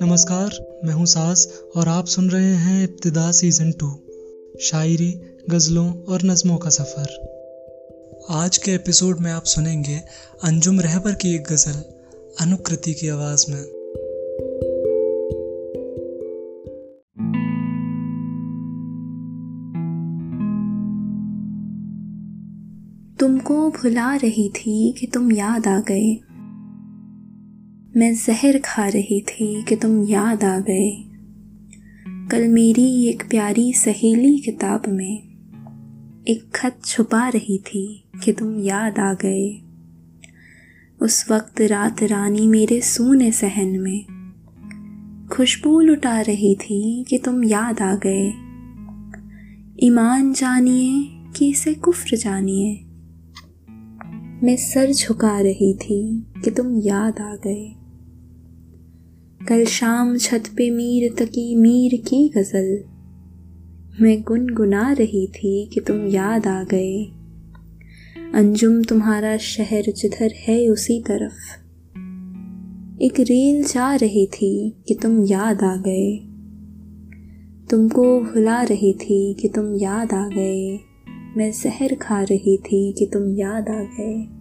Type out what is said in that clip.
نمسکار، میں ہوں ساز اور آپ سن رہے ہیں ابتدا سیزن ٹو، شاعری، غزلوں اور نظموں کا سفر۔ آج کے ایپیسوڈ میں آپ سنیں گے انجم رہبر کی ایک غزل، انوکرتی کی آواز میں۔ تم کو بھلا رہی تھی کہ تم یاد آ گئے۔ میں زہر کھا رہی تھی کہ تم یاد آ گئے۔ کل میری ایک پیاری سہیلی کتاب میں ایک خط چھپا رہی تھی کہ تم یاد آ گئے۔ اس وقت رات رانی میرے سونے سہن میں خوشبو لٹا رہی تھی کہ تم یاد آ گئے۔ ایمان جانیے کہ اسے کفر جانیے۔ میں سر جھکا رہی تھی کہ تم یاد آ گئے۔ کل شام چھت پہ میر تکی میر کی غزل۔ میں گنگنا رہی تھی کہ تم یاد آ گئے۔ انجم تمہارا شہر جدھر ہے اسی طرف۔ ایک ریل جا رہی تھی کہ تم یاد آ گئے۔ تم کو بھلا رہی تھی کہ تم یاد آ گئے۔ میں زہر کھا رہی تھی کہ تم یاد آ گئے۔